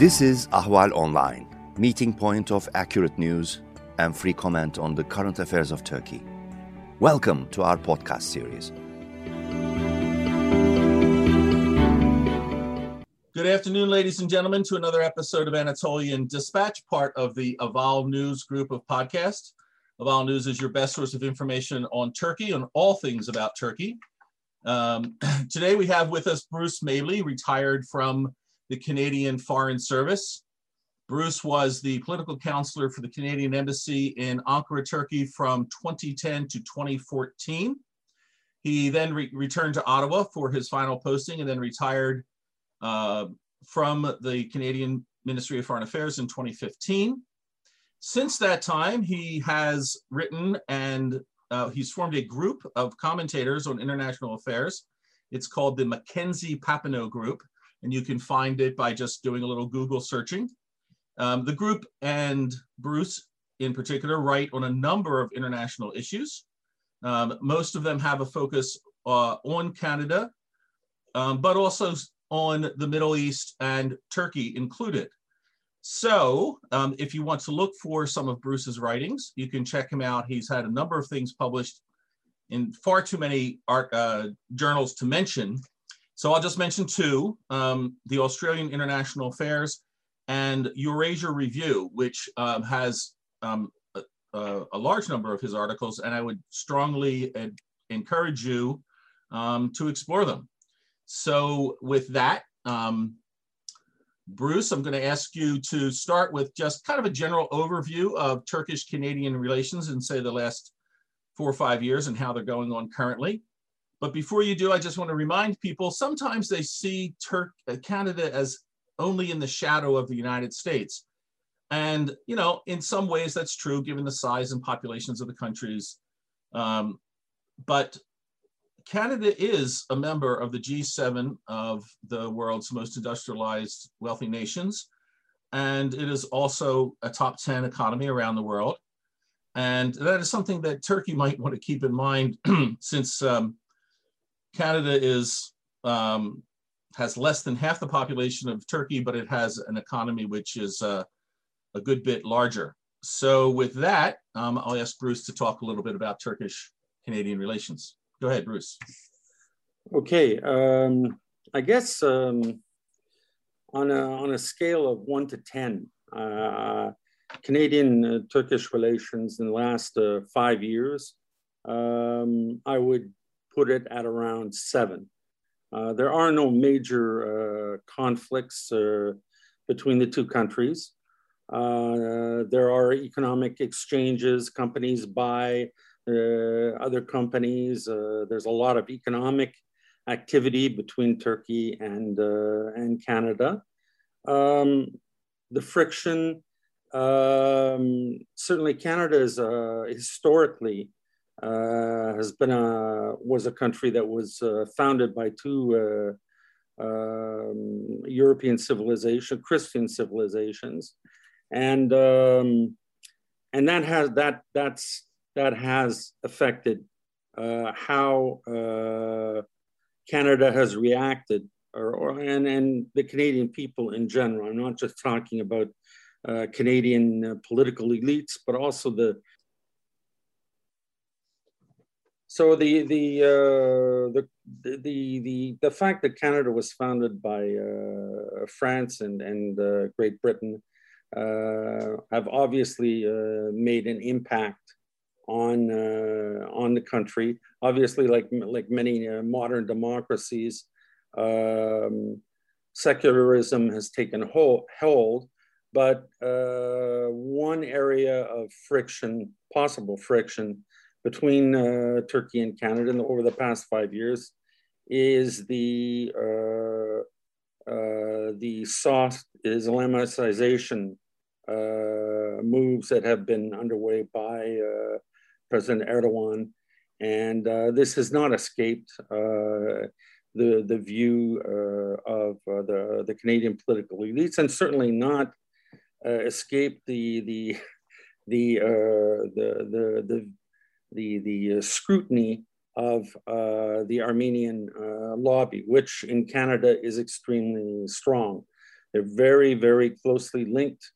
This is Ahval Online, meeting point of accurate news and free comment on the current affairs of Turkey. Welcome to our podcast series. Good afternoon, ladies and gentlemen, to another episode of Anatolian Dispatch, part of the Ahval News group of podcasts. Ahval News is your best source of information on Turkey, on all things about Turkey. Um, today we have with us Bruce Mabley, retired from the Canadian Foreign Service. Bruce was the political counselor for the Canadian Embassy in Ankara, Turkey from 2010 to 2014. He then re returned to Ottawa for his final posting and then retired uh, from the Canadian Ministry of Foreign Affairs in 2015. Since that time, he has written and uh, he's formed a group of commentators on international affairs. It's called the Mackenzie Papineau Group, and you can find it by just doing a little Google searching. Um, the group and Bruce in particular write on a number of international issues. Um, most of them have a focus uh, on Canada, um, but also on the Middle East and Turkey included. So um, if you want to look for some of Bruce's writings, you can check him out. He's had a number of things published in far too many art uh, journals to mention. So I'll just mention two, um, the Australian International Affairs and Eurasia Review, which um, has um, a, a, large number of his articles, and I would strongly encourage you um, to explore them. So with that, um, Bruce, I'm going to ask you to start with just kind of a general overview of Turkish Canadian relations in, say, the last four or five years and how they're going on currently. But before you do, I just want to remind people sometimes they see Turk uh, Canada as only in the shadow of the United States. And, you know, in some ways that's true given the size and populations of the countries. Um, but Canada is a member of the G7 of the world's most industrialized wealthy nations. And it is also a top 10 economy around the world. And that is something that Turkey might want to keep in mind since um, Canada is um, has less than half the population of Turkey, but it has an economy which is uh, a good bit larger. So with that, um, I'll ask Bruce to talk a little bit about Turkish Canadian relations. Go ahead, Bruce. Okay, um, I guess um, on a on a scale of one to ten, uh, Canadian uh, Turkish relations in the last uh, five years, um, I would put it at around seven. Uh, there are no major uh, conflicts uh, between the two countries. there are economic exchanges. Companies buy uh, other companies. Uh, there's a lot of economic activity between Turkey and, uh, and Canada. Um, the friction, um, certainly Canada is historically uh, has been a was a country that was uh, founded by two uh, um, European civilization, Christian civilizations, and um, and that has that that's that has affected uh, how uh, Canada has reacted, or, or, and, and the Canadian people in general. I'm not just talking about uh, Canadian uh, political elites, but also the so the the, uh, the the the the fact that Canada was founded by uh, France and and Great Britain have obviously made an impact on uh, on the country. Obviously, like like many uh, modern democracies, um, secularism has taken hold. hold but uh, one area of friction, possible friction, between uh, Turkey and Canada over the past five years, is the uh, uh, the soft Islamicization moves that have been underway by President Erdogan. And uh, this has not escaped uh, the, the view uh, of uh, the, the Canadian political elites, and certainly not uh, escaped the, the, the, the, the, the, the, the scrutiny of the Armenian lobby, which in Canada is extremely strong. They're very, very closely linked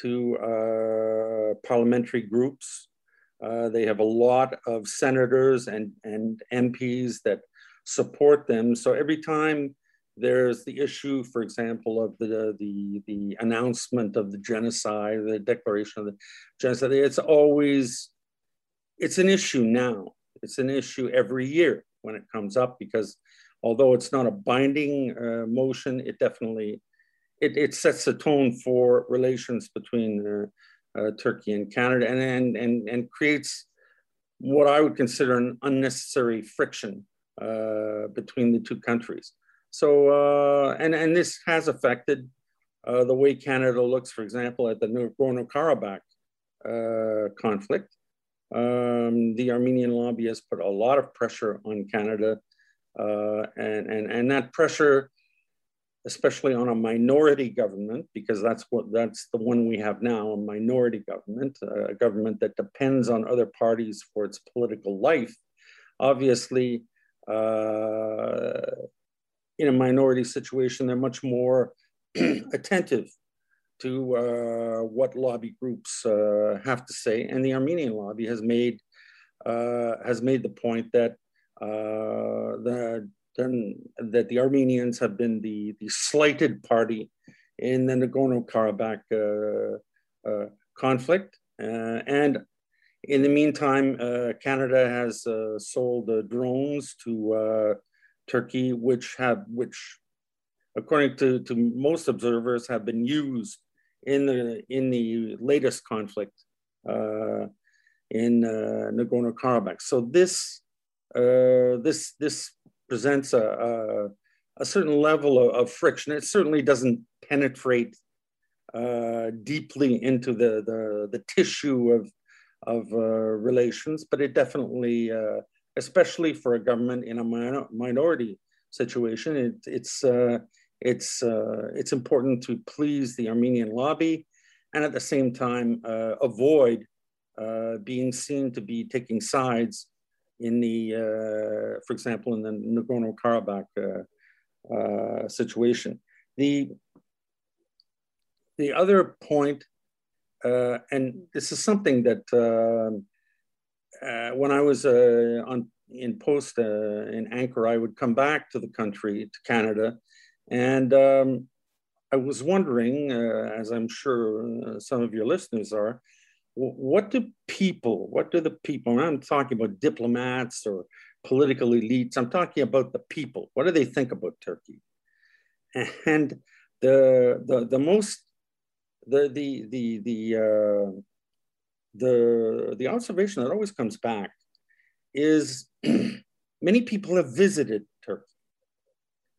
to uh, parliamentary groups. Uh, they have a lot of senators and, and MPs that support them. So every time there's the issue, for example, of the, the, the announcement of the genocide, the declaration of the genocide, it's always, it's an issue now. It's an issue every year when it comes up because although it's not a binding uh, motion, it definitely it, it sets the tone for relations between uh, uh, Turkey and Canada and, and, and, and creates what I would consider an unnecessary friction uh, between the two countries. So, uh, and, and this has affected uh, the way Canada looks, for example, at the Nagorno-Karabakh uh, conflict. Um, the Armenian lobby has put a lot of pressure on Canada, and, and, and that pressure especially on a minority government, because that's what that's the one we have now, a minority government, a government that depends on other parties for its political life. Obviously, uh, in a minority situation, they're much more attentive to uh, what lobby groups uh, have to say, and the Armenian lobby has made uh, has made the point that uh, the that the Armenians have been the, the slighted party in the Nagorno-Karabakh uh, uh, conflict. And in the meantime, Canada has sold drones to Turkey, which have, which according to, to most observers, have been used in the in the latest conflict uh, in uh, Nagorno-Karabakh. So this uh, this this presents a, a, a certain level of, of, friction. It certainly doesn't penetrate uh, deeply into the, the, the, tissue of, of uh, relations, but it definitely, uh, especially for a government in a minor, minority situation, it, it's, it's, uh, it's important to please the Armenian lobby and at the same time uh, avoid being seen to be taking sides in the, uh, for example, in the Nagorno-Karabakh uh, uh, situation. The, the other point, and this is something that when I was on in post uh, in Ankara, I would come back to the country, to Canada. And um, I was wondering, uh, as I'm sure uh, some of your listeners are, what do people, what do the people, I'm talking about diplomats or political elites, I'm talking about the people. What do they think about Turkey? And the, the, the most, the, the, the, the, uh, the, the observation that always comes back is many people have visited.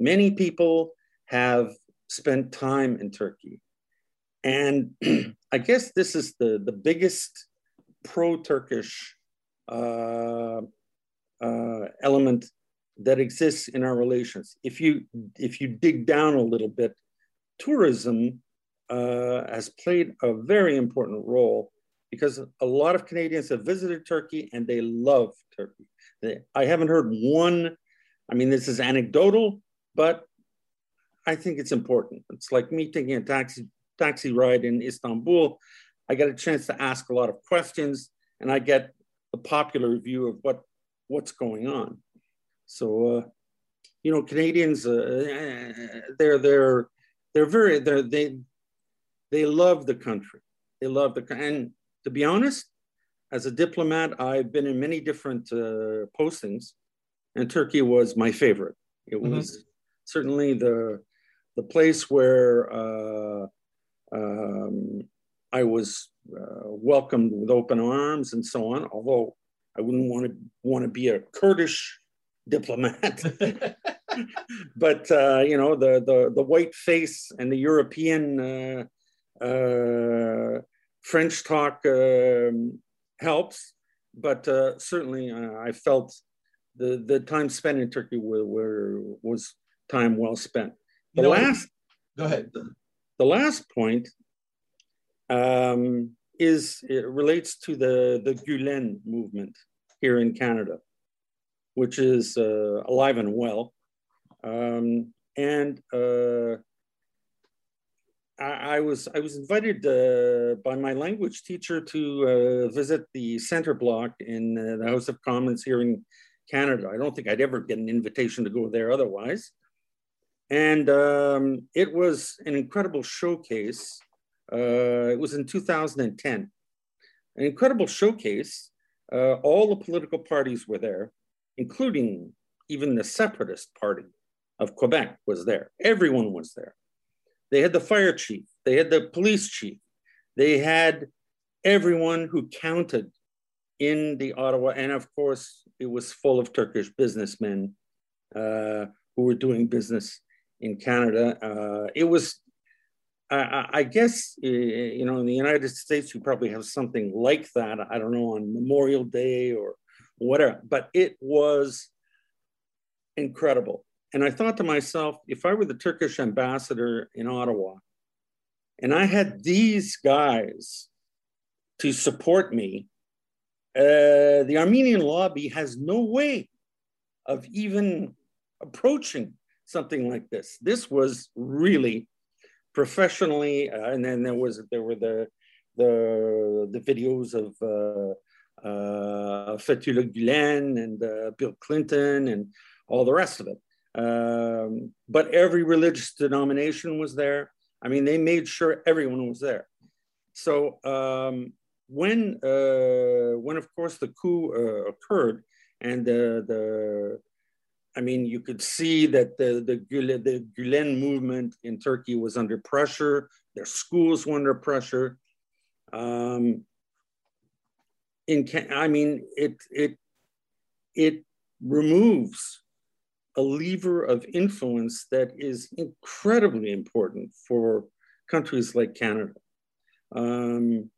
Many people have spent time in Turkey. And I guess this is the, the biggest pro Turkish uh, uh, element that exists in our relations. If you, if you dig down a little bit, tourism uh, has played a very important role because a lot of Canadians have visited Turkey and they love Turkey. They, I haven't heard one, I mean, this is anecdotal, but I think it's important. It's like me taking a taxi taxi ride in Istanbul, I get a chance to ask a lot of questions and I get the popular view of what, what's going on. So, uh, you know, Canadians, uh, they're, they're, they're very, they're, they, they love the country. They love the, and to be honest, as a diplomat, I've been in many different uh, postings and Turkey was my favorite. It mm-hmm. Certainly the, the place where uh, um, I was uh, welcomed with open arms and so on, although I wouldn't want to want to be a Kurdish diplomat. but uh, you know, the, the the white face and the European uh, uh French talk um, helps. But uh, certainly, I felt the the time spent in Turkey were, were was time well spent. The you know, last, go ahead. The last point um, is it relates to the the Gulen movement here in Canada, which is uh, alive and well, um, and uh, I, I, was I was invited uh, by my language teacher to uh, visit the Center Block in uh, the House of Commons here in Canada. I don't think I'd ever get an invitation to go there otherwise. And um, it was an incredible showcase. Uh, it was in 2010. An incredible showcase. Uh, all the political parties were there, including even the Separatist Party of Quebec was there. Everyone was there. They had the fire chief, they had the police chief, they had everyone who counted in the Ottawa. And of course, it was full of Turkish businessmen uh, who were doing business in Canada. Uh, it was, I, I, guess, you know, in the United States, you probably have something like that. I don't know, on Memorial Day or whatever, but it was incredible. And I thought to myself, if I were the Turkish ambassador in Ottawa and I had these guys to support me, uh, the Armenian lobby has no way of even approaching something like this. This was really professionally, uh, and then there was there were the the the videos of uh, uh, Fethullah Gulen and uh, Bill Clinton and all the rest of it. Um, but every religious denomination was there. I mean, they made sure everyone was there. So um, when, uh, when of course the coup uh, occurred, and the, the, I mean, you could see that the the Gulen, the Gulen movement in Turkey was under pressure. Their schools were under pressure. Um, in, I mean, it it it removes a lever of influence that is incredibly important for countries like Canada. Um,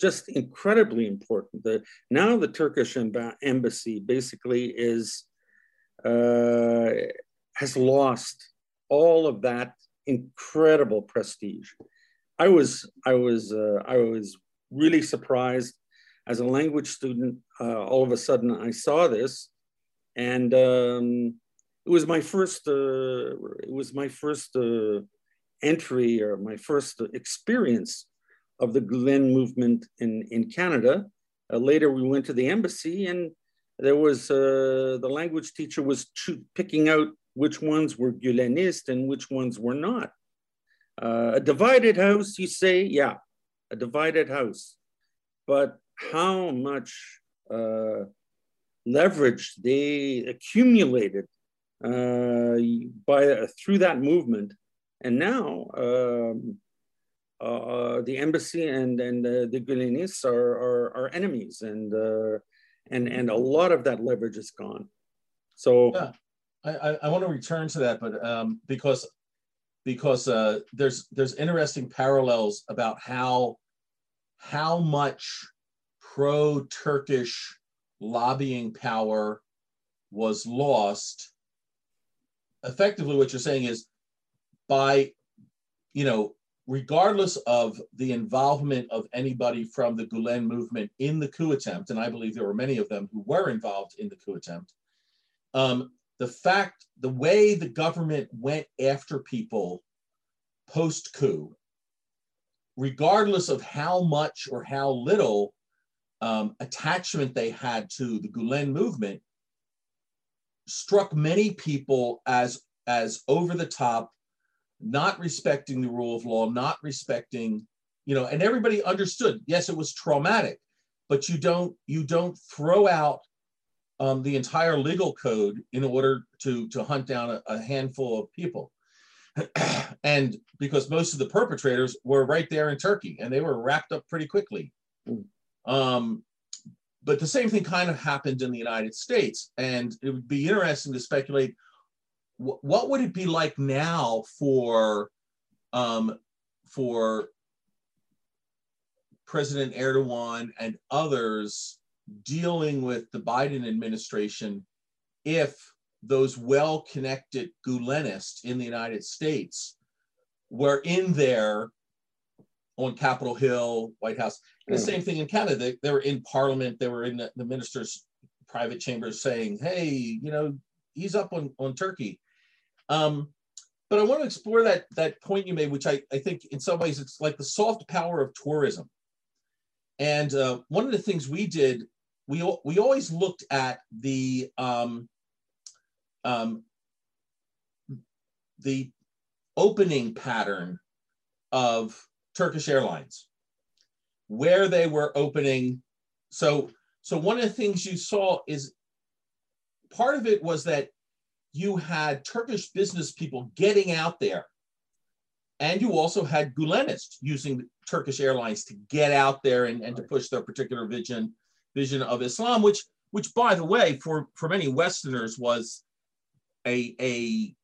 just incredibly important. The, now the Turkish embassy basically is uh, has lost all of that incredible prestige. I was I was uh, I was really surprised as a language student. Uh, all of a sudden, I saw this, and um, it was my first uh, it was my first uh, entry or my first experience of the Gulen movement in in Canada. Uh, later, we went to the embassy, and there was uh, the language teacher was picking out which ones were Gulenist and which ones were not. Uh, a divided house, you say, yeah, a divided house, but how much uh, leverage they accumulated uh, by uh, through that movement. And now um, uh, the embassy and and the Gulenists are, are, are enemies, and and and a lot of that leverage is gone. So yeah, I, I want to return to that, but um, because because uh, there's there's interesting parallels about how how much pro-Turkish lobbying power was lost. Effectively what you're saying is by, you know, regardless of the involvement of anybody from the Gulen movement in the coup attempt, and I believe there were many of them who were involved in the coup attempt, um, the fact, the way the government went after people post coup, regardless of how much or how little um, attachment they had to the Gulen movement, struck many people as as over the top, not respecting the rule of law, not respecting, you know, and everybody understood. Yes, it was traumatic, but you don't you don't throw out um, the entire legal code in order to to hunt down a, a handful of people. and because most of the perpetrators were right there in Turkey and they were wrapped up pretty quickly. Mm. Um, but the same thing kind of happened in the United States. And it would be interesting to speculate what would it be like now for um, for President Erdogan and others dealing with the Biden administration if those well-connected Gulenists in the United States were in there on Capitol Hill, White House. And the same thing in Canada. They, they were in Parliament. They were in the, the minister's private chambers saying, "Hey, you know, ease up on on Turkey." Um, but I want to explore that that point you made, which I, I think in some ways it's like the soft power of tourism. And uh, one of the things we did, we we always looked at the um, um, the opening pattern of Turkish Airlines, where they were opening. So so one of the things you saw is part of it was that you had Turkish business people getting out there. And you also had Gulenists using Turkish Airlines to get out there and, and to push their particular vision vision of Islam, which which by the way, for, for many Westerners was a, a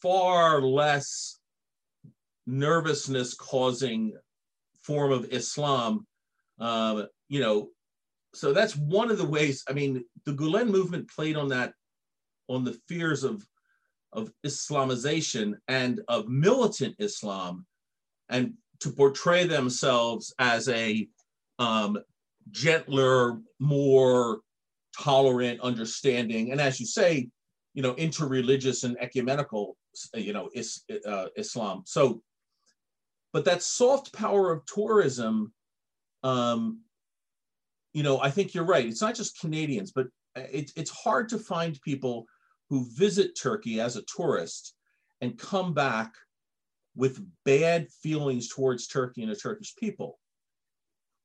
far less nervousness causing form of Islam. Um, you know, so that's one of the ways. I mean, the Gulen movement played on that on the fears of, of Islamization and of militant Islam and to portray themselves as a um, gentler, more tolerant, understanding, and as you say, you know, interreligious and ecumenical, you know, is, uh, Islam. So, but that soft power of tourism, um, you know, I think you're right. It's not just Canadians, but it, it's hard to find people who visit Turkey as a tourist and come back with bad feelings towards Turkey and the Turkish people.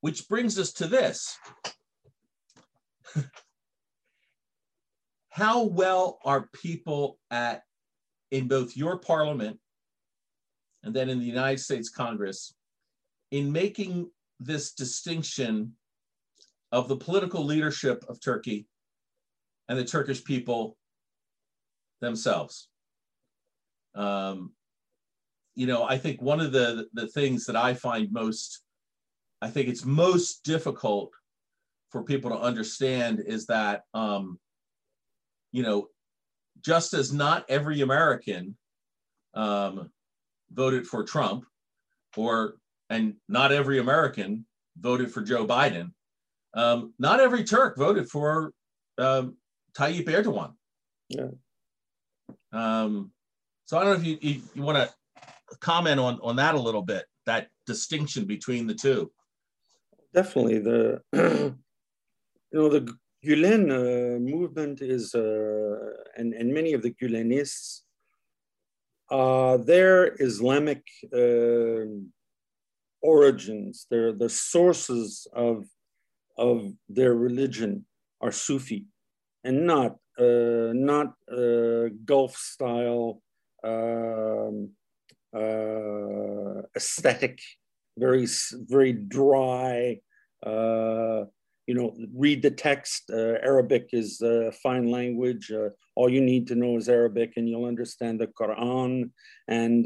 Which brings us to this. How well are people at in both your parliament and then in the United States Congress in making this distinction of the political leadership of Turkey and the Turkish people themselves. Um, you know, I think one of the the things that I find most, I think it's most difficult for people to understand is that, um, you know, just as not every American um, voted for Trump, or and not every American voted for Joe Biden, um, not every Turk voted for um, Tayyip Erdogan. Yeah. Um, so I don't know if you, you, you want to comment on, on that a little bit, that distinction between the two. Definitely. The, you know, the Gulen uh, movement is, uh, and, and many of the Gulenists, uh, their Islamic uh, origins, their the sources of, of their religion are Sufi and not not uh, Gulf style um, uh, aesthetic, very very dry. you know, read the text. Arabic is a fine language. all you need to know is Arabic, and you'll understand the Quran. And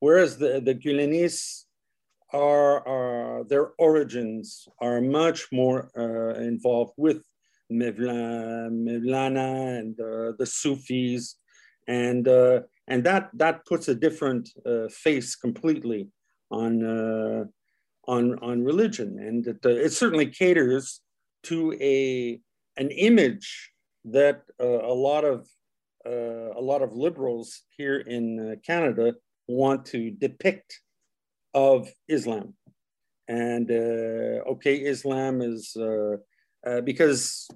whereas the the Gulenis are, are, their origins are much more uh, involved with Mevlana and uh, the Sufis, and uh, and that that puts a different uh, face completely on uh, on on religion, and it, uh, it certainly caters to a an image that uh, a lot of a lot of liberals here in Canada want to depict of Islam, and okay, Islam is uh, because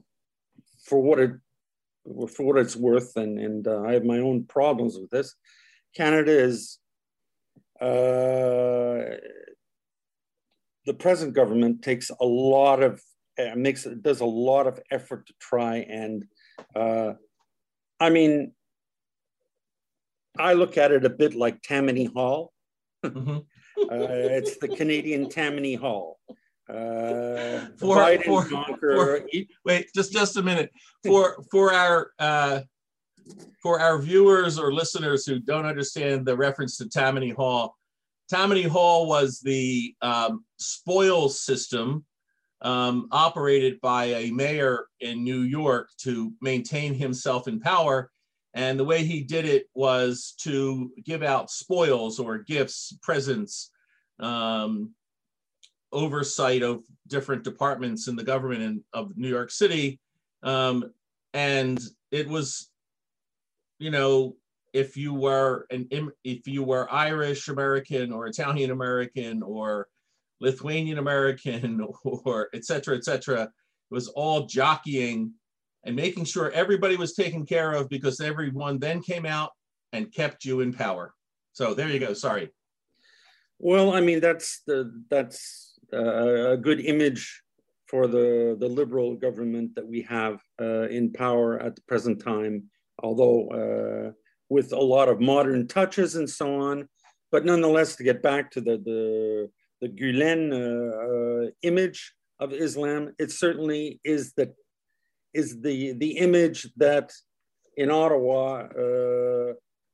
for what it for what it's worth, and and uh, I have my own problems with this. Canada is uh, the present government takes a lot of uh, makes does a lot of effort to try and uh, I mean I look at it a bit like Tammany Hall. Mm-hmm. uh, it's the Canadian Tammany Hall. Uh, for, for, for, wait, just just a minute. For for our uh, for our viewers or listeners who don't understand the reference to Tammany Hall, Tammany Hall was the um, spoils system um, operated by a mayor in New York to maintain himself in power. And the way he did it was to give out spoils or gifts, presents, um, oversight of different departments in the government in, of New York City. Um, and it was, you know, if you were an if you were Irish American or Italian American or Lithuanian American or et cetera, et cetera, it was all jockeying and making sure everybody was taken care of because everyone then came out and kept you in power. So there you go. Sorry. Well, I mean that's the that's a good image for the the liberal government that we have uh, in power at the present time. Although uh, with a lot of modern touches and so on, but nonetheless, to get back to the the the Gulen uh, image of Islam, it certainly is the is the the image that in Ottawa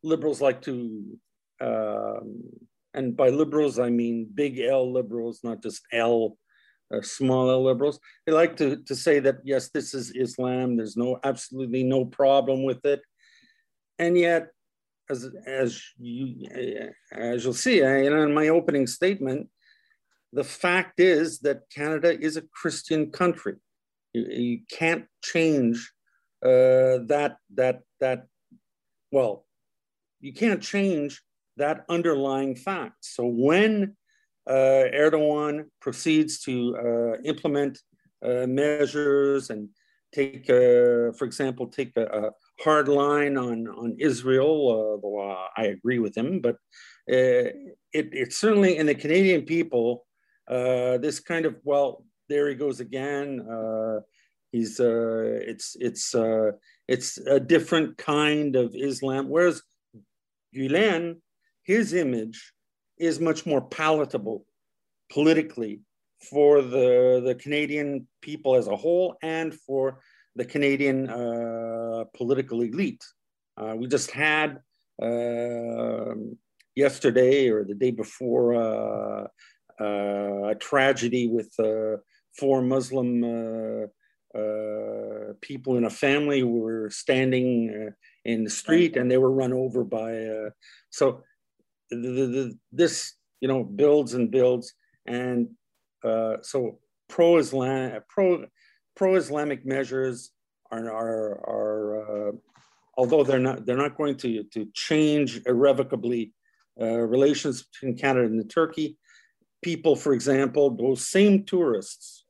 liberals like to, um, and by liberals I mean big L liberals, not just L uh, small L liberals. They like to to say that yes, this is Islam. There's no absolutely no problem with it, and yet. As, as you as you'll see, I, in my opening statement, the fact is that Canada is a Christian country. You, you can't change uh, that that that. Well, you can't change that underlying fact. So when uh, Erdogan proceeds to uh, implement uh, measures and take, uh, for example, take a, a, hard line on on Israel, uh, though I agree with him, but it, it certainly in the Canadian people, this kind of well, there he goes again. Uh, he's uh, it's it's uh, it's a different kind of Islam. Whereas Gulen, his image is much more palatable politically for the the Canadian people as a whole and for the Canadian uh, political elite. Uh, we just had uh, yesterday or the day before uh, uh, a tragedy with uh, four Muslim people in a family who were standing in the street and they were run over by. so the, the, this, you know, builds and builds. And so pro Islam, pro pro Islamic measures are are, are uh, although they're not they're not going to to change irrevocably uh, relations between Canada and Turkey people, for example, those same tourists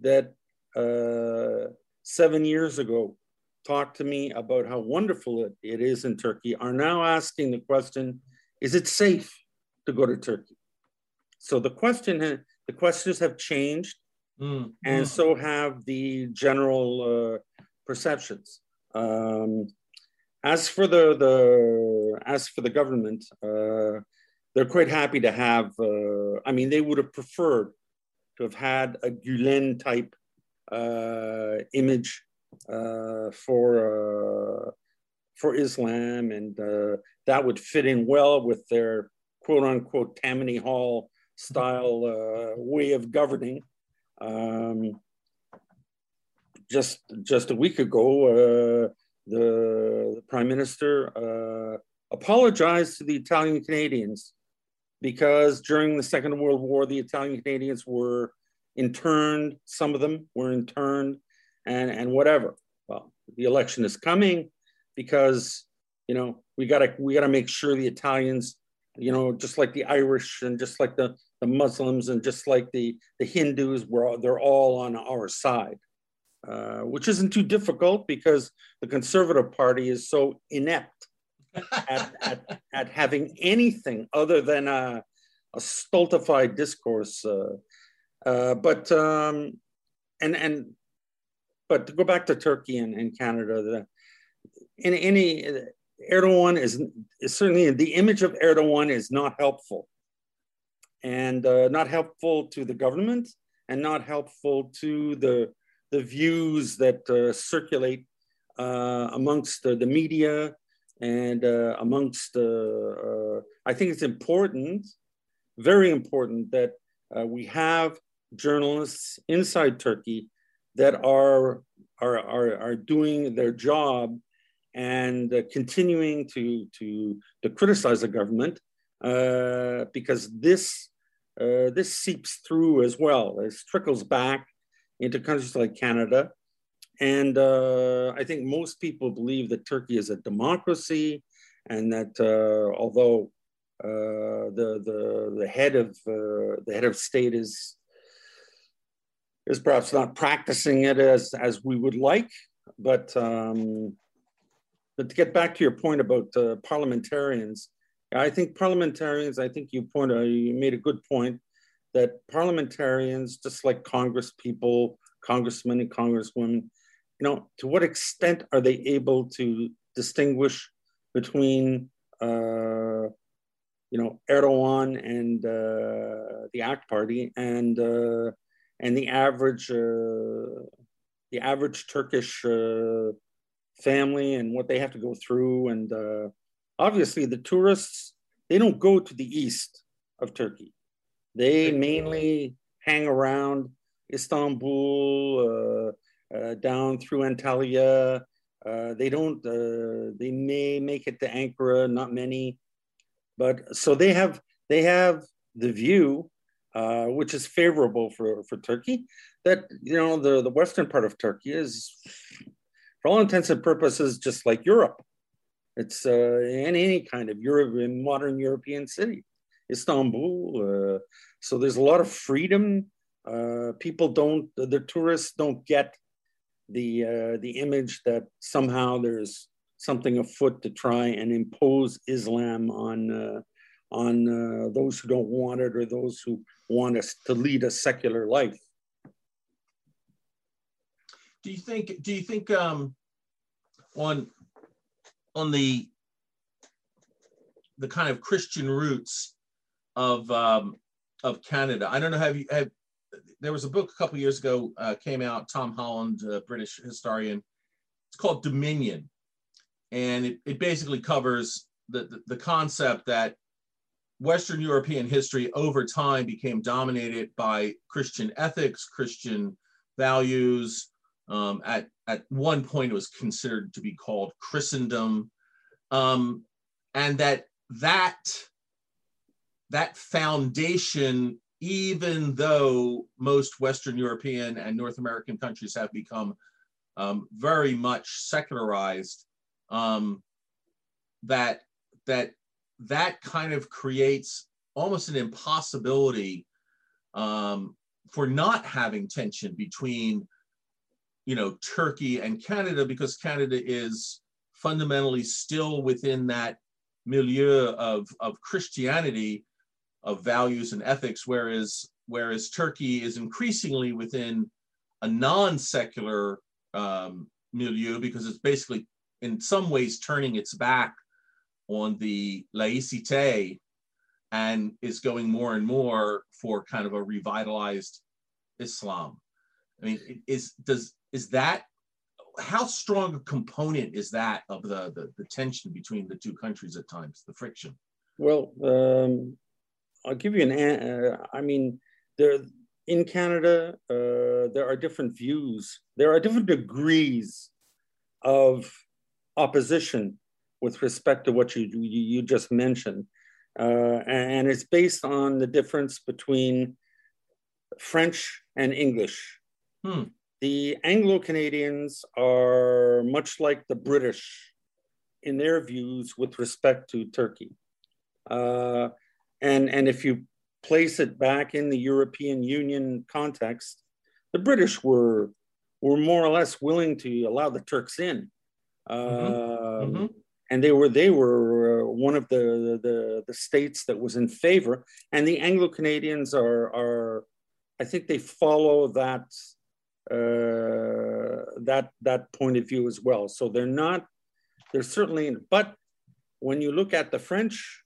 that uh, seven years ago talked to me about how wonderful it, it is in Turkey are now asking the question, is it safe to go to Turkey? So the question, the questions have changed mm. and so have the general uh, perceptions. Um, as for the, the as for the government, uh, they're quite happy to have. Uh, I mean, they would have preferred to have had a Gulen type uh, image uh, for uh, for Islam, and uh, that would fit in well with their quote unquote Tammany Hall style uh, way of governing. Um, just just a week ago, the, the, prime minister apologized to the Italian Canadians because during the Second World War, the Italian Canadians were interned, some of them were interned, and, and whatever. Well, the election is coming because, you know, we gotta we gotta make sure the Italians, you know, just like the Irish and just like the, the Muslims and just like the, the Hindus, were they're all on our side. Uh, which isn't too difficult because the Conservative Party is so inept at, at, at having anything other than a, a stultified discourse. Uh, uh, but um, and and but to go back to Turkey and, and Canada, the, in any Erdogan is, is, certainly the image of Erdogan is not helpful, and uh, not helpful to the government, and not helpful to the the views that uh, circulate uh, amongst the, media and uh, amongst, uh, uh, I think it's important, very important that we have journalists inside Turkey that are, are, are, are doing their job and uh, continuing to, to, to criticize the government uh, because this, this seeps through as well. It trickles back into countries like Canada and uh, I think most people believe that Turkey is a democracy and that uh, although uh, the the the head of uh, the head of state is is perhaps not practicing it as as we would like, but um, but to get back to your point about uh, parliamentarians, I think parliamentarians. I think you point you made a good point that parliamentarians, just like Congress people, congressmen and congresswomen, you know, to what extent are they able to distinguish between, uh, you know, Erdogan and uh, the AK Party and uh, and the average uh, the average Turkish uh, family and what they have to go through, and uh, obviously the tourists they don't go to the east of Turkey they mainly hang around Istanbul, uh, uh, down through Antalya. Uh, they don't. Uh, they may make it to Ankara, not many, but so they have they have the view, uh, which is favorable for for Turkey. That you know the the western part of Turkey is, for all intents and purposes, just like Europe. It's uh, in any kind of Europe, modern European city. Istanbul. Uh, so there's a lot of freedom. Uh, people don't, the tourists don't get the uh, the image that somehow there's something afoot to try and impose Islam on uh, on uh, those who don't want it or those who want us to lead a secular life. Do you think? Do you think um, on on the the kind of Christian roots of um, of Canada. I don't know. Have you have? There was a book a couple years ago uh, came out. Tom Holland, British historian. It's called Dominion, and it, it basically covers the, the, the concept that Western European history over time became dominated by Christian ethics, Christian values. Um, at at one point, it was considered to be called Christendom, um, and that that that foundation, even though most Western European and North American countries have become um, very much secularized, um, that that that kind of creates almost an impossibility um, for not having tension between, you know, Turkey and Canada because Canada is fundamentally still within that milieu of, of Christianity of values and ethics, whereas whereas Turkey is increasingly within a non-secular um, milieu because it's basically in some ways turning its back on the laicite and is going more and more for kind of a revitalized Islam. I mean, is does is that how strong a component is that of the, the, the tension between the two countries at times, the friction? Well, um, I'll give you an. Uh, I mean, there in Canada, uh, there are different views. There are different degrees of opposition with respect to what you you, you just mentioned, uh, and it's based on the difference between French and English. Hmm. The Anglo Canadians are much like the British in their views with respect to Turkey. Uh, and, and if you place it back in the European Union context, the British were, were more or less willing to allow the Turks in. Mm-hmm. Uh, mm-hmm. And they were, they were uh, one of the, the, the states that was in favor. And the Anglo Canadians are, are, I think they follow that, uh, that, that point of view as well. So they're not, they're certainly, but when you look at the French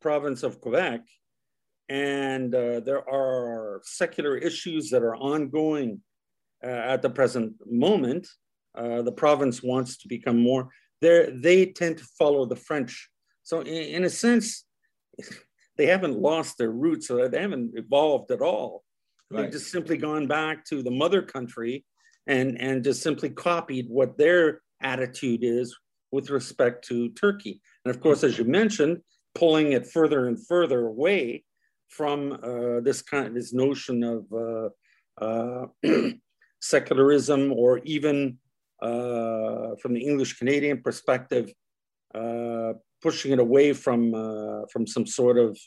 province of Quebec. And uh, there are secular issues that are ongoing uh, at the present moment. Uh, the province wants to become more, they tend to follow the French. So, in, in a sense, they haven't lost their roots, so they haven't evolved at all. Right. They've just simply gone back to the mother country and, and just simply copied what their attitude is with respect to Turkey. And of course, as you mentioned, pulling it further and further away from uh, this kind of this notion of uh, uh, secularism or even uh, from the English Canadian perspective, uh, pushing it away from uh, from some sort of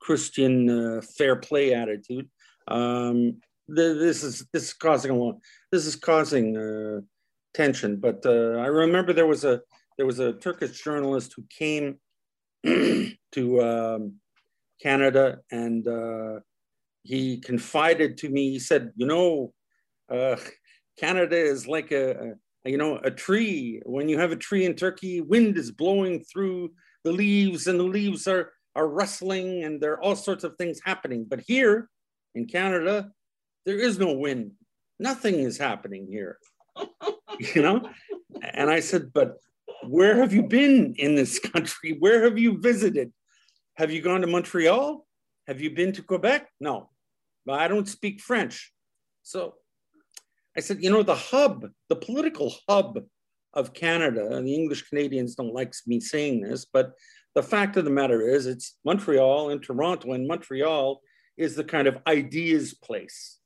Christian uh, fair play attitude. Um, this is this is causing a lot. This is causing uh, tension. But uh, I remember there was a there was a Turkish journalist who came to um, Canada and uh, he confided to me. He said, "You know, uh, Canada is like a, a you know a tree. When you have a tree in Turkey, wind is blowing through the leaves, and the leaves are are rustling, and there are all sorts of things happening. But here in Canada, there is no wind. Nothing is happening here. you know? And I said, but where have you been in this country? Where have you visited? Have you gone to Montreal? Have you been to Quebec? No, but I don't speak French. So I said, you know, the hub, the political hub of Canada, and the English Canadians don't like me saying this, but the fact of the matter is it's Montreal and Toronto, and Montreal is the kind of ideas place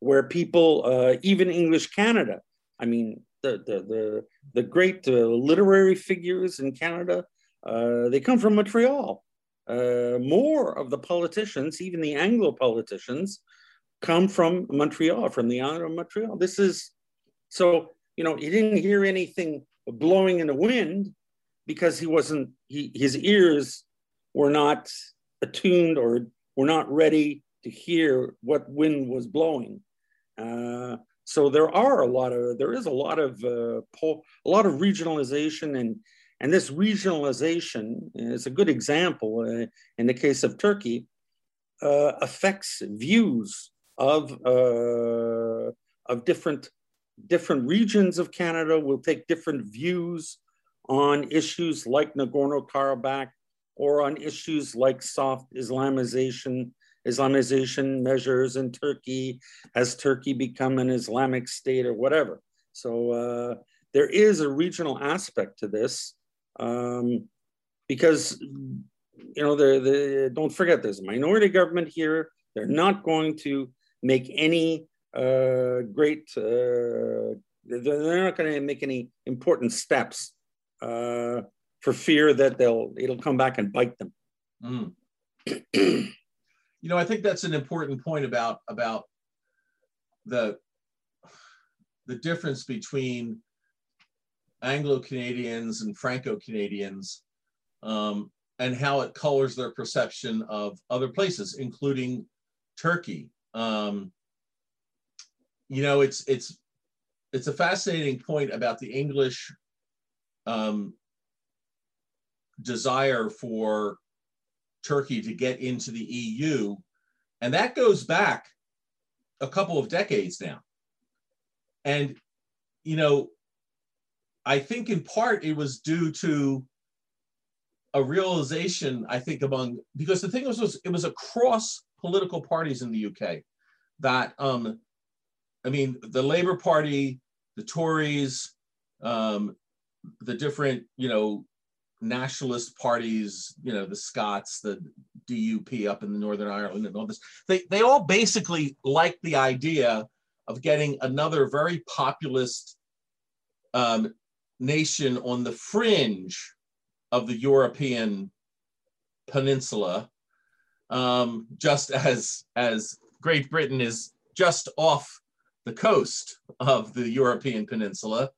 where people, uh, even English Canada, I mean, the, the, the, the great uh, literary figures in Canada, uh, they come from Montreal. Uh, more of the politicians, even the Anglo politicians, come from Montreal, from the island of Montreal. This is so, you know, he didn't hear anything blowing in the wind because he wasn't, he, his ears were not attuned or were not ready to hear what wind was blowing. Uh, so there are a lot of there is a lot of uh, po- a lot of regionalization and and this regionalization is a good example uh, in the case of Turkey uh, affects views of uh, of different different regions of Canada will take different views on issues like Nagorno Karabakh or on issues like soft Islamization Islamization measures in Turkey? Has Turkey become an Islamic state or whatever? So uh, there is a regional aspect to this um, because, you know, the, the, don't forget there's a minority government here. They're not going to make any uh, great, uh, they're not going to make any important steps uh, for fear that they'll, it'll come back and bite them. Mm. you know, I think that's an important point about about the the difference between Anglo Canadians and Franco Canadians, um, and how it colors their perception of other places, including Turkey. Um, you know, it's it's it's a fascinating point about the English um, desire for Turkey to get into the EU. And that goes back a couple of decades now. And, you know, I think in part it was due to a realization, I think, among because the thing was, was it was across political parties in the UK that um, I mean, the Labour Party, the Tories, um, the different, you know, nationalist parties, you know, the Scots, the DUP up in the Northern Ireland and all this, they, they all basically like the idea of getting another very populist um, nation on the fringe of the European peninsula, um, just as, as Great Britain is just off the coast of the European peninsula,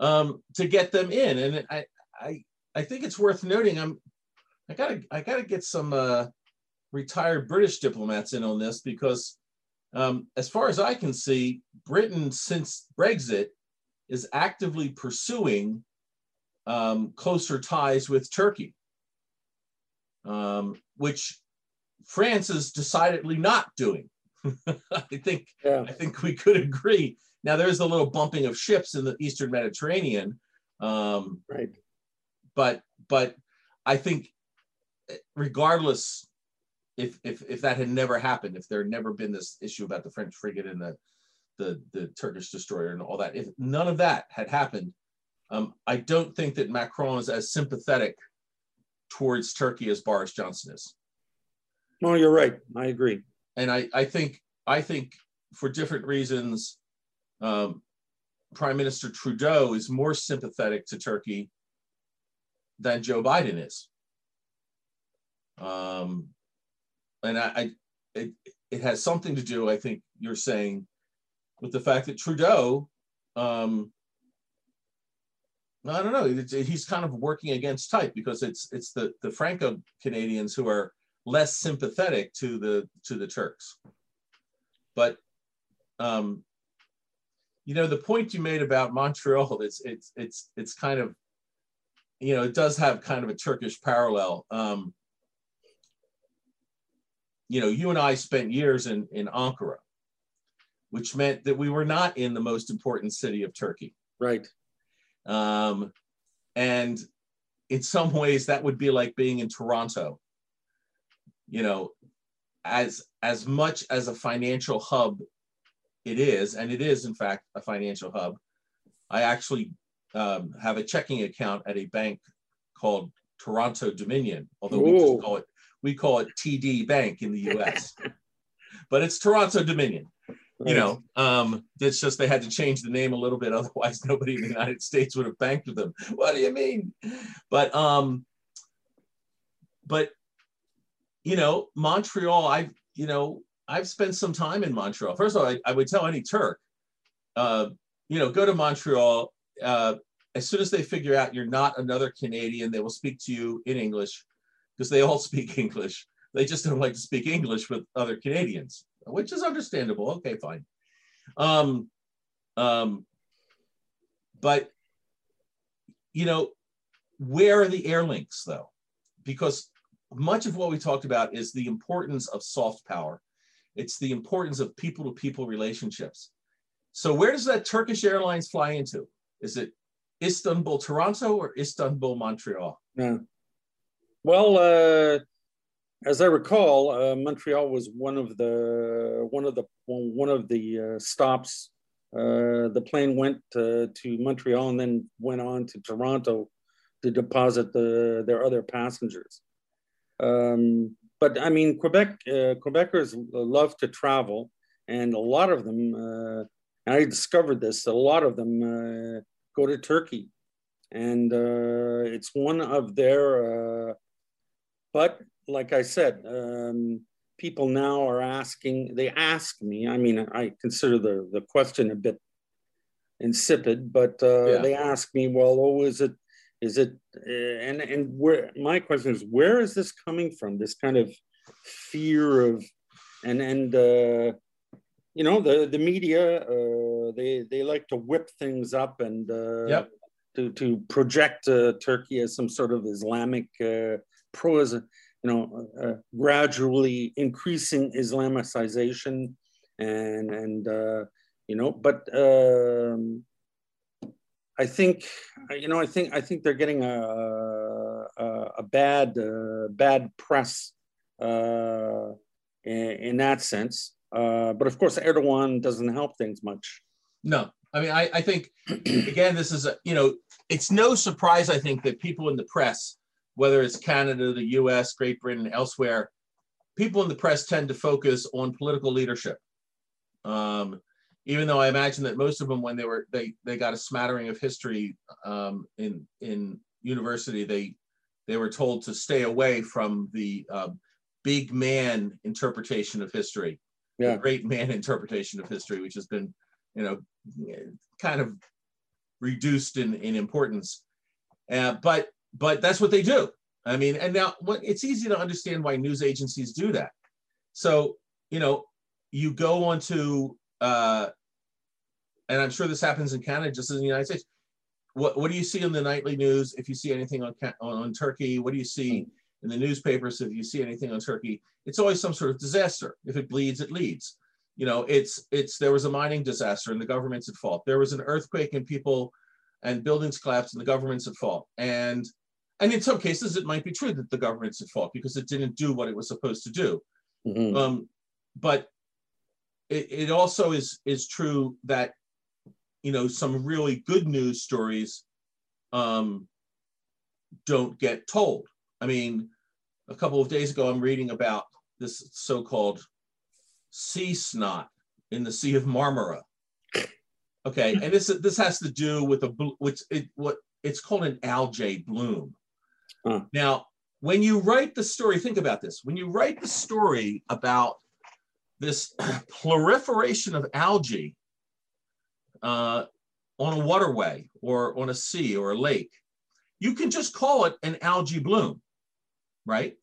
um, to get them in. And I, I, I think it's worth noting. I'm I gotta I gotta get some uh, retired British diplomats in on this because, um, as far as I can see, Britain since Brexit is actively pursuing um, closer ties with Turkey, um, which France is decidedly not doing. I think yeah. I think we could agree. Now there's a little bumping of ships in the Eastern Mediterranean, um, right? But but I think regardless if if if that had never happened, if there had never been this issue about the French frigate and the the the Turkish destroyer and all that, if none of that had happened, um, I don't think that Macron is as sympathetic towards Turkey as Boris Johnson is. No, you're right. I agree. And I I think I think for different reasons, um, Prime Minister Trudeau is more sympathetic to Turkey than Joe Biden is. Um, and I, I it, it has something to do, I think you're saying, with the fact that Trudeau, um, I don't know, he's kind of working against type because it's it's the the Franco Canadians who are less sympathetic to the to the Turks. But um, you know, the point you made about Montreal, it's it's it's it's kind of, you know, it does have kind of a Turkish parallel. Um, you know, you and I spent years in in Ankara, which meant that we were not in the most important city of Turkey. Right. Um, and in some ways, that would be like being in Toronto. You know, as as much as a financial hub it is, and it is in fact a financial hub. I actually um, have a checking account at a bank called Toronto Dominion, although Ooh. we just call it we call it TD Bank in the U.S. but it's Toronto Dominion. Right. You know, um, it's just they had to change the name a little bit, otherwise nobody in the United States would have banked with them. What do you mean? But um, but you know, Montreal, I've you know, I've spent some time in Montreal. First of all, I, I would tell any Turk, uh, you know, go to Montreal. Uh, as soon as they figure out you're not another Canadian, they will speak to you in English because they all speak English. They just don't like to speak English with other Canadians, which is understandable. Okay, fine. Um, um, but you know, where are the air links though? Because much of what we talked about is the importance of soft power it's the importance of people to people relationships. So, where does that Turkish Airlines fly into? Is it Istanbul, Toronto, or Istanbul, Montreal? Yeah. Well, uh, as I recall, uh, Montreal was one of the one of the one of the uh, stops. Uh, the plane went to Montreal and then went on to Toronto to deposit the, their other passengers. Um, but I mean, Quebec uh, Quebecers love to travel, and a lot of them. Uh, I discovered this. A lot of them uh, go to Turkey, and uh, it's one of their. Uh, but like I said, um, people now are asking. They ask me. I mean, I consider the the question a bit insipid, but uh, yeah. they ask me, "Well, oh, is it is it uh, and and where my question is where is this coming from this kind of fear of and and uh, you know the the media uh, they they like to whip things up and uh, yep. to to project uh, Turkey as some sort of Islamic uh, pro you know uh, gradually increasing Islamicization and and uh, you know but um, I think, you know, I think I think they're getting a a, a bad uh, bad press uh, in, in, that sense. Uh, but of course, Erdogan doesn't help things much. No, I mean, I, I think again, this is a you know, it's no surprise I think that people in the press, whether it's Canada, the U.S., Great Britain, elsewhere, people in the press tend to focus on political leadership. Um, even though I imagine that most of them, when they were they they got a smattering of history um, in in university, they they were told to stay away from the uh, big man interpretation of history, yeah. the great man interpretation of history, which has been you know kind of reduced in in importance. Uh, but but that's what they do. I mean, and now what it's easy to understand why news agencies do that. So you know, you go onto uh, and I'm sure this happens in Canada just as in the United States. What, what do you see in the nightly news? If you see anything on, on, on Turkey, what do you see in the newspapers? If you see anything on Turkey, it's always some sort of disaster. If it bleeds, it leads. You know, it's it's there was a mining disaster and the government's at fault. There was an earthquake and people and buildings collapsed and the government's at fault. And and in some cases, it might be true that the government's at fault because it didn't do what it was supposed to do. Mm-hmm. Um, but it, it also is is true that you know some really good news stories um, don't get told. I mean, a couple of days ago, I'm reading about this so-called sea snot in the Sea of Marmara. Okay, and this this has to do with a which it what it's called an algae bloom. Huh. Now, when you write the story, think about this. When you write the story about this proliferation of algae uh, on a waterway or on a sea or a lake, you can just call it an algae bloom, right?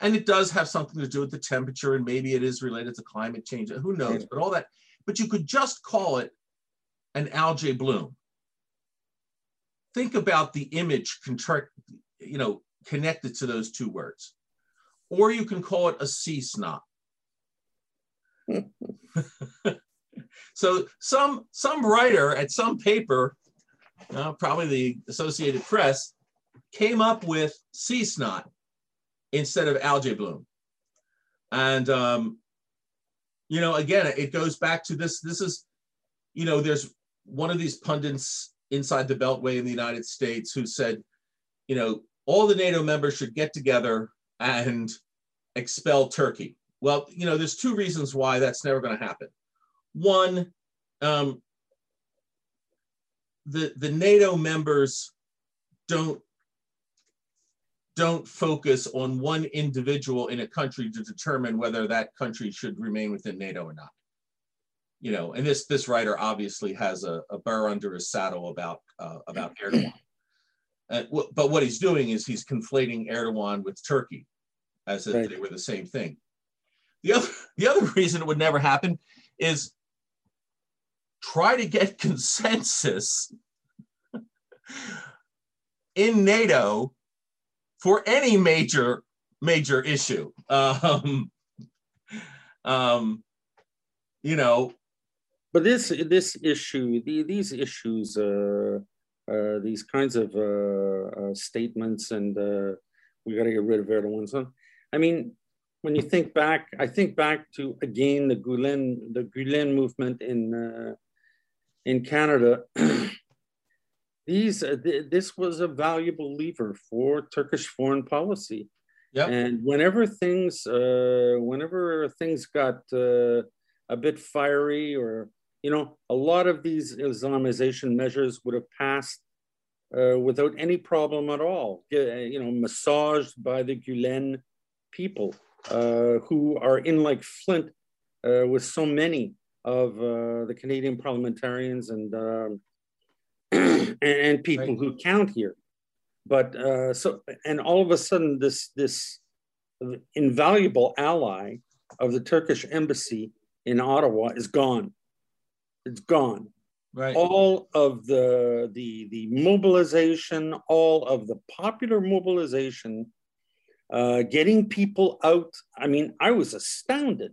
And it does have something to do with the temperature, and maybe it is related to climate change. Who knows? But all that, but you could just call it an algae bloom. Think about the image contract, you know, connected to those two words. Or you can call it a sea snot. so some some writer at some paper, uh, probably the Associated Press, came up with sea snot instead of algae bloom. And um, you know, again, it goes back to this. This is, you know, there's one of these pundits inside the Beltway in the United States who said, you know, all the NATO members should get together and expel Turkey. Well, you know, there's two reasons why that's never going to happen. One, um, the the NATO members don't don't focus on one individual in a country to determine whether that country should remain within NATO or not. You know, and this this writer obviously has a, a burr under his saddle about uh, about Erdogan. Uh, but what he's doing is he's conflating Erdogan with Turkey, as if right. they were the same thing. The other the other reason it would never happen is try to get consensus in NATO for any major major issue. Um, um, you know, but this this issue, the, these issues, uh, uh, these kinds of uh, uh statements, and uh, we got to get rid of Erdogan. So, I mean, when you think back, I think back to again the Gulen the Gulen movement in uh, in Canada. these uh, th- this was a valuable lever for Turkish foreign policy. Yep. And whenever things uh, whenever things got uh, a bit fiery or you know a lot of these Islamization measures would have passed uh, without any problem at all. You know, massaged by the Gulen people uh, who are in like Flint uh, with so many of the Canadian parliamentarians and um, and, people right. who count here. But uh, so, and all of a sudden, this this invaluable ally of the Turkish embassy in Ottawa is gone. It's gone. Right. All of the the the mobilization, all of the popular mobilization, uh, getting people out. I mean, I was astounded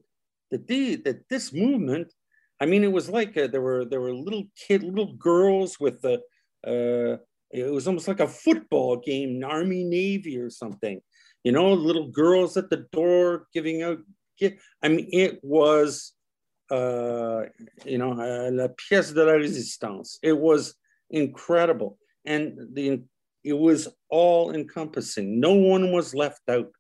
that the that this movement I mean, it was like a, there were there were little kid, little girls with the. Uh, it was almost like a football game, Army Navy or something. You know, little girls at the door giving out. I mean, it was, uh, you know, uh, la pièce de la résistance. It was incredible, and the it was all encompassing. No one was left out.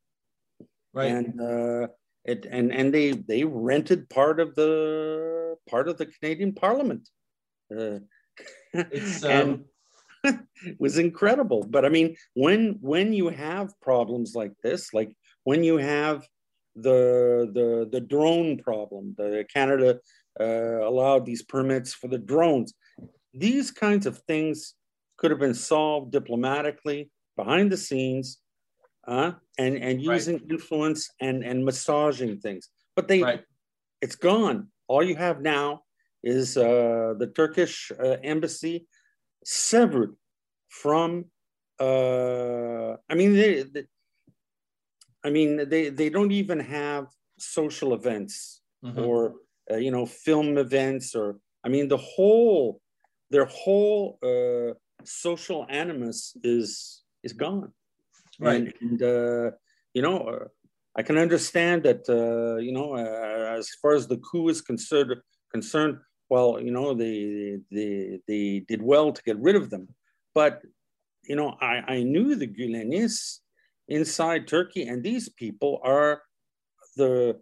Right. And uh, it and and they they rented part of the part of the Canadian Parliament. Uh, it's, um... and it was incredible. But I mean, when when you have problems like this, like when you have the the the drone problem, the Canada uh, allowed these permits for the drones. These kinds of things could have been solved diplomatically behind the scenes, uh, and and using right. influence and and massaging things. But they, right. it's gone. All you have now is uh, the Turkish uh, embassy severed from. Uh, I mean, they, they, I mean, they they don't even have social events mm-hmm. or uh, you know film events or I mean the whole their whole uh, social animus is is gone, right? And, and uh, you know I can understand that, uh, you know, uh, as far as the coup is concerned, concerned, well, you know, they, they, they did well to get rid of them. But, you know, I, I knew the Gülenists inside Turkey, and these people are the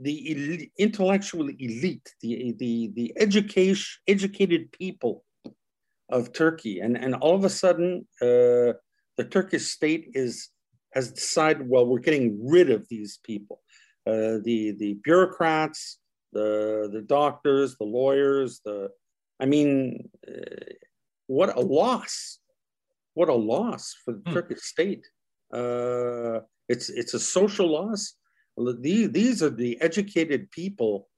the intellectual elite, the the the education educated people of Turkey, and and all of a sudden, uh, the Turkish state is has decided, well, we're getting rid of these people, uh, the the bureaucrats, the the doctors, the lawyers, the I mean, uh, what a loss! What a loss for the hmm. Turkish state. Uh, it's it's a social loss. These these are the educated people.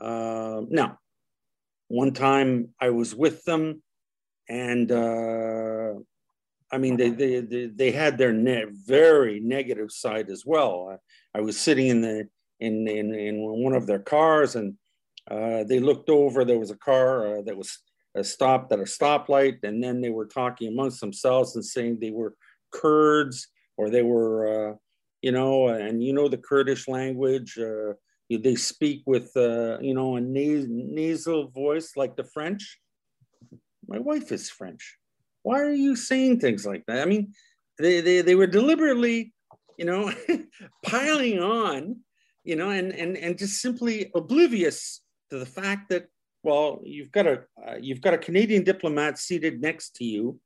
Uh, now, one time I was with them, and uh, I mean they, they they they had their ne- very negative side as well. I, I was sitting in the in, in in one of their cars, and uh, they looked over. There was a car uh, that was uh, stopped at a stoplight, and then they were talking amongst themselves and saying they were Kurds or they were, uh, you know, and you know the Kurdish language. Uh, they speak with, uh, you know, a nas- nasal voice like the French. My wife is French. Why are you saying things like that? I mean, they they, they were deliberately, you know, piling on, you know, and and and just simply oblivious to the fact that well, you've got a uh, you've got a Canadian diplomat seated next to you,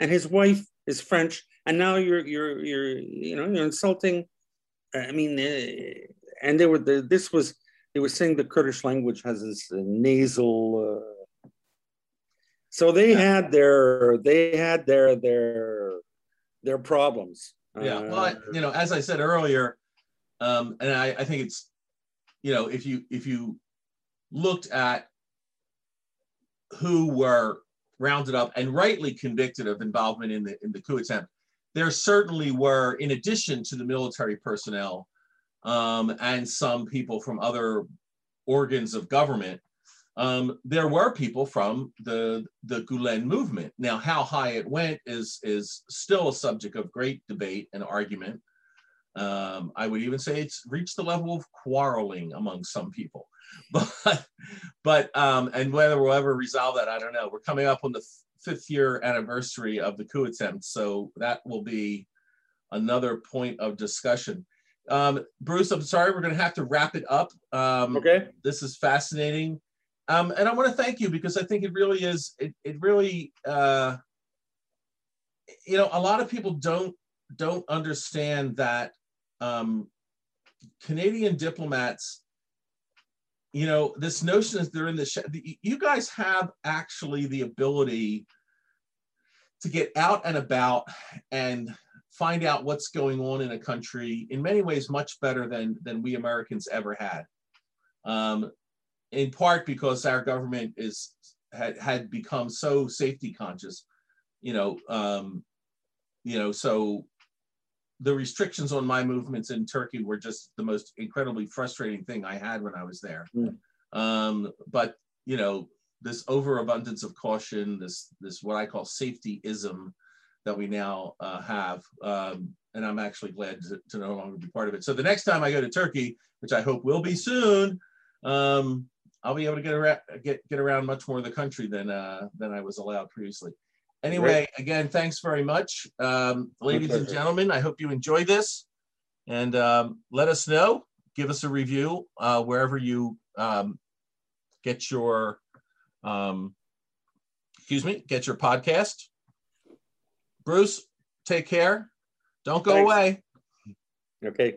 and his wife is French, and now you're you're you're you know you're insulting. I mean, uh, and they were the, this was they were saying the Kurdish language has this uh, nasal. Uh, so they had their they had their their their problems. Yeah, well, I, you know, as I said earlier, um, and I, I think it's, you know, if you if you looked at who were rounded up and rightly convicted of involvement in the in the coup attempt, there certainly were, in addition to the military personnel um, and some people from other organs of government, um, there were people from the the Gulen movement. Now, how high it went is is still a subject of great debate and argument. Um, I would even say it's reached the level of quarreling among some people. but but um, and whether we'll ever resolve that, I don't know. We're coming up on the fifth year anniversary of the coup attempt, so that will be another point of discussion. Um, Bruce, I'm sorry, we're going to have to wrap it up. Um, okay. This is fascinating, um, and I want to thank you because I think it really is. It it really, uh, you know, a lot of people don't don't understand that um, Canadian diplomats you know, this notion is they're in the, sh- you guys have actually the ability to get out and about and find out what's going on in a country in many ways much better than than we Americans ever had. Um, in part because our government is had, had become so safety conscious, you know, um, you know, so the restrictions on my movements in Turkey were just the most incredibly frustrating thing I had when I was there. Mm. Um, but you know, this overabundance of caution, this this what I call safetyism that we now uh, have, um, and I'm actually glad to, to, no longer be part of it. So the next time I go to Turkey, which I hope will be soon, um, I'll be able to get around get get around much more of the country than uh, than I was allowed previously. Anyway, again, thanks very much. Um, ladies and gentlemen, I hope you enjoy this. And um, let us know. Give us a review uh, wherever you um, get your, um, excuse me, get your podcast. Bruce, take care. Don't go thanks. away. Okay.